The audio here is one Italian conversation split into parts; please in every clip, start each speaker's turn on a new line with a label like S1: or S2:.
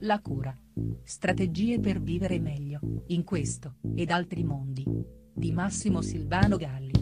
S1: La cura. Strategie per vivere meglio, in questo, ed altri mondi. Di Massimo Silvano Galli.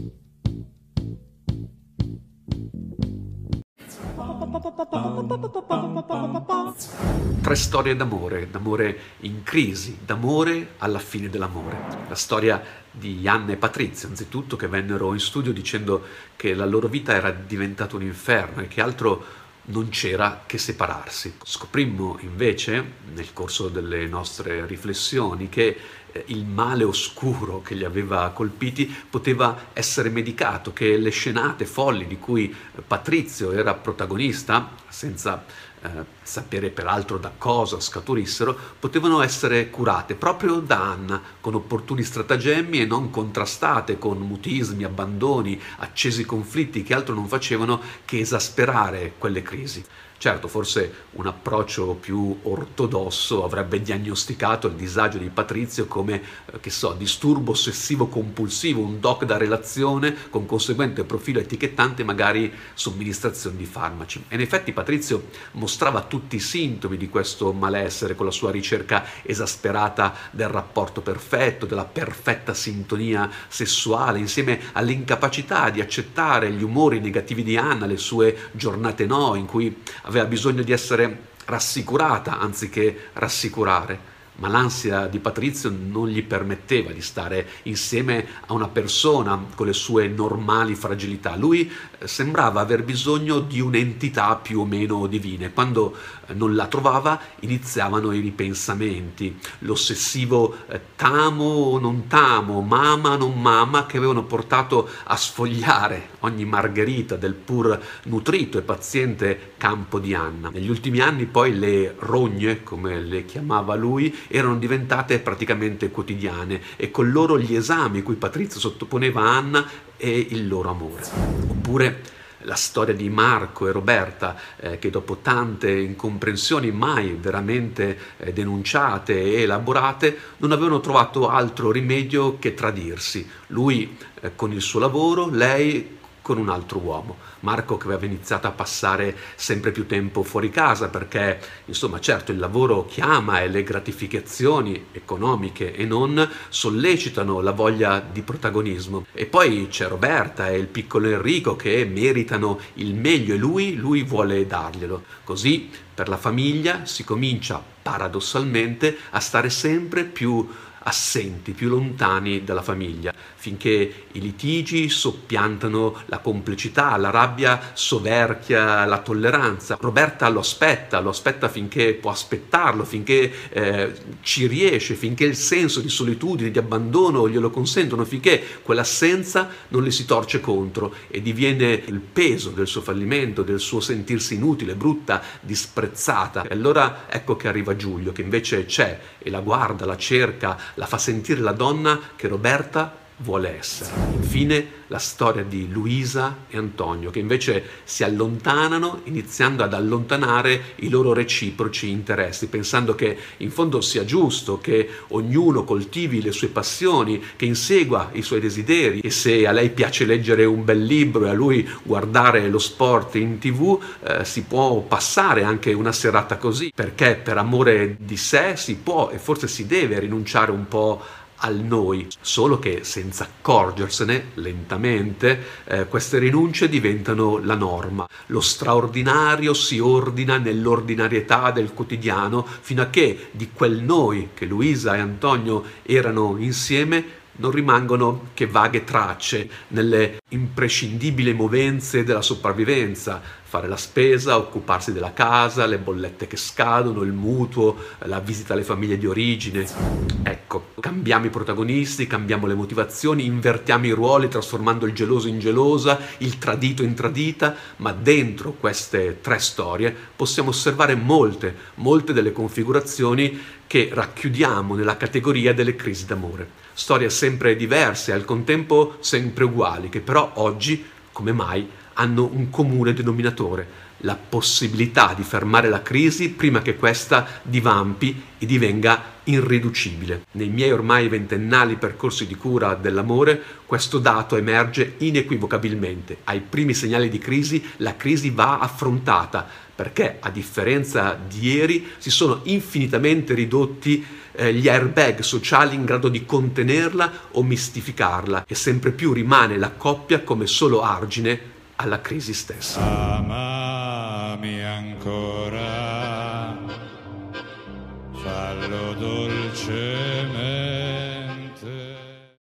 S2: Tre storie d'amore, d'amore in crisi, d'amore alla fine dell'amore. La storia di Anna e Patrizia, anzitutto, che vennero in studio dicendo che la loro vita era diventata un inferno e che altro non c'era che separarsi. Scoprimmo invece, nel corso delle nostre riflessioni, che eh, il male oscuro che li aveva colpiti poteva essere medicato, che le scenate folli di cui Patrizio era protagonista, senza eh, sapere peraltro da cosa scaturissero, potevano essere curate proprio da Anna, con opportuni stratagemmi e non contrastate con mutismi, abbandoni, accesi conflitti che altro non facevano che esasperare quelle crisi. Certo, forse un approccio più ortodosso avrebbe diagnosticato il disagio di Patrizio come, eh, che so, disturbo ossessivo compulsivo, un doc da relazione con conseguente profilo etichettante, magari somministrazione di farmaci. E in effetti Patrizio mostrava tutti i sintomi di questo malessere con la sua ricerca esasperata del rapporto perfetto, della perfetta sintonia sessuale, insieme all'incapacità di accettare gli umori negativi di Anna, le sue giornate no, in cui aveva bisogno di essere rassicurata anziché rassicurare ma l'ansia di Patrizio non gli permetteva di stare insieme a una persona con le sue normali fragilità. Lui eh, sembrava aver bisogno di un'entità più o meno divina. Quando eh, non la trovava iniziavano i ripensamenti, l'ossessivo eh, tamo o non tamo, mama o non mama, che avevano portato a sfogliare ogni margherita del pur nutrito e paziente campo di Anna. Negli ultimi anni poi le rogne, come le chiamava lui, erano diventate praticamente quotidiane e con loro gli esami cui Patrizio sottoponeva Anna e il loro amore. Oppure la storia di Marco e Roberta, eh, che dopo tante incomprensioni mai veramente eh, denunciate e elaborate, non avevano trovato altro rimedio che tradirsi. Lui eh, con il suo lavoro, lei con un altro uomo. Marco che aveva iniziato a passare sempre più tempo fuori casa perché, insomma, certo il lavoro chiama e le gratificazioni economiche e non sollecitano la voglia di protagonismo. E poi c'è Roberta e il piccolo Enrico che meritano il meglio e lui, lui vuole darglielo. Così per la famiglia si comincia paradossalmente a stare sempre più assenti, più lontani dalla famiglia, finché i litigi soppiantano la complicità, la rabbia soverchia la tolleranza. Roberta lo aspetta, lo aspetta finché può aspettarlo, finché eh, ci riesce, finché il senso di solitudine, di abbandono glielo consentono, finché quell'assenza non le si torce contro e diviene il peso del suo fallimento, del suo sentirsi inutile, brutta, disprezzata. E allora ecco che arriva Giulio, che invece c'è e la guarda, la cerca, la fa sentire la donna che Roberta vuole essere. Infine la storia di Luisa e Antonio che invece si allontanano iniziando ad allontanare i loro reciproci interessi, pensando che in fondo sia giusto che ognuno coltivi le sue passioni, che insegua i suoi desideri e se a lei piace leggere un bel libro e a lui guardare lo sport in tv, eh, si può passare anche una serata così, perché per amore di sé si può e forse si deve rinunciare un po' al noi, solo che senza accorgersene, lentamente, eh, queste rinunce diventano la norma. Lo straordinario si ordina nell'ordinarietà del quotidiano fino a che di quel noi che Luisa e Antonio erano insieme non rimangono che vaghe tracce nelle imprescindibili movenze della sopravvivenza, fare la spesa, occuparsi della casa, le bollette che scadono, il mutuo, la visita alle famiglie di origine. Ecco, cambiamo i protagonisti, cambiamo le motivazioni, invertiamo i ruoli trasformando il geloso in gelosa, il tradito in tradita, ma dentro queste tre storie possiamo osservare molte, molte delle configurazioni che racchiudiamo nella categoria delle crisi d'amore. Storie sempre diverse, al contempo sempre uguali, che però oggi, come mai, hanno un comune denominatore, la possibilità di fermare la crisi prima che questa divampi e divenga irriducibile. Nei miei ormai ventennali percorsi di cura dell'amore, questo dato emerge inequivocabilmente. Ai primi segnali di crisi, la crisi va affrontata perché a differenza di ieri si sono infinitamente ridotti eh, gli airbag sociali in grado di contenerla o mistificarla e sempre più rimane la coppia come solo argine alla crisi stessa.
S3: Amami ancora, fallo dolce